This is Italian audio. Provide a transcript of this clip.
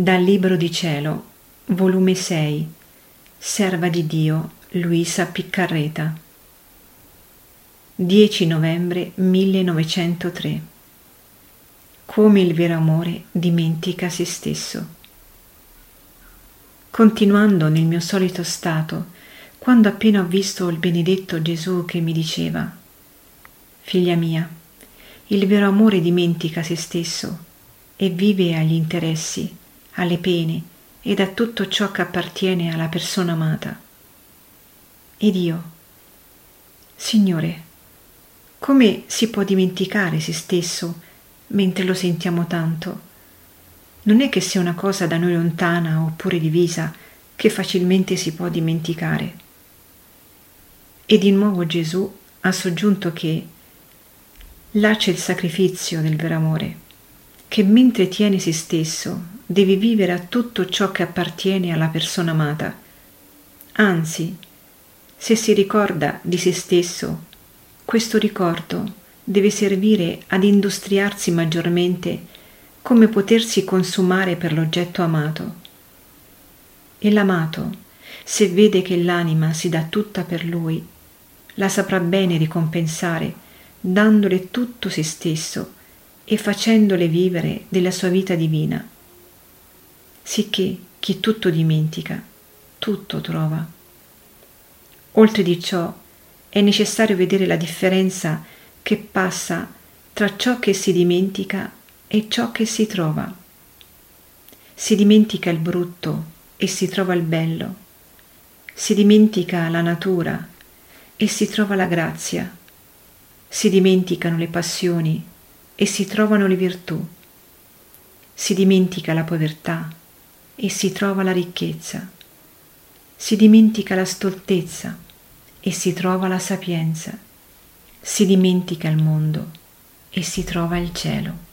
Dal Libro di Cielo, volume 6, Serva di Dio, Luisa Piccarreta. 10 novembre 1903. Come il vero amore dimentica se stesso. Continuando nel mio solito stato, quando appena ho visto il benedetto Gesù che mi diceva, Figlia mia, il vero amore dimentica se stesso e vive agli interessi alle pene ed a tutto ciò che appartiene alla persona amata. Ed io, Signore, come si può dimenticare se stesso mentre lo sentiamo tanto? Non è che sia una cosa da noi lontana oppure divisa che facilmente si può dimenticare. E di nuovo Gesù ha soggiunto che là c'è il sacrificio del vero amore, che mentre tiene se stesso devi vivere a tutto ciò che appartiene alla persona amata. Anzi, se si ricorda di se stesso, questo ricordo deve servire ad industriarsi maggiormente come potersi consumare per l'oggetto amato. E l'amato, se vede che l'anima si dà tutta per lui, la saprà bene ricompensare, dandole tutto se stesso e facendole vivere della sua vita divina sicché chi tutto dimentica, tutto trova. Oltre di ciò, è necessario vedere la differenza che passa tra ciò che si dimentica e ciò che si trova. Si dimentica il brutto e si trova il bello. Si dimentica la natura e si trova la grazia. Si dimenticano le passioni e si trovano le virtù. Si dimentica la povertà e si trova la ricchezza. Si dimentica la stoltezza e si trova la sapienza. Si dimentica il mondo e si trova il cielo.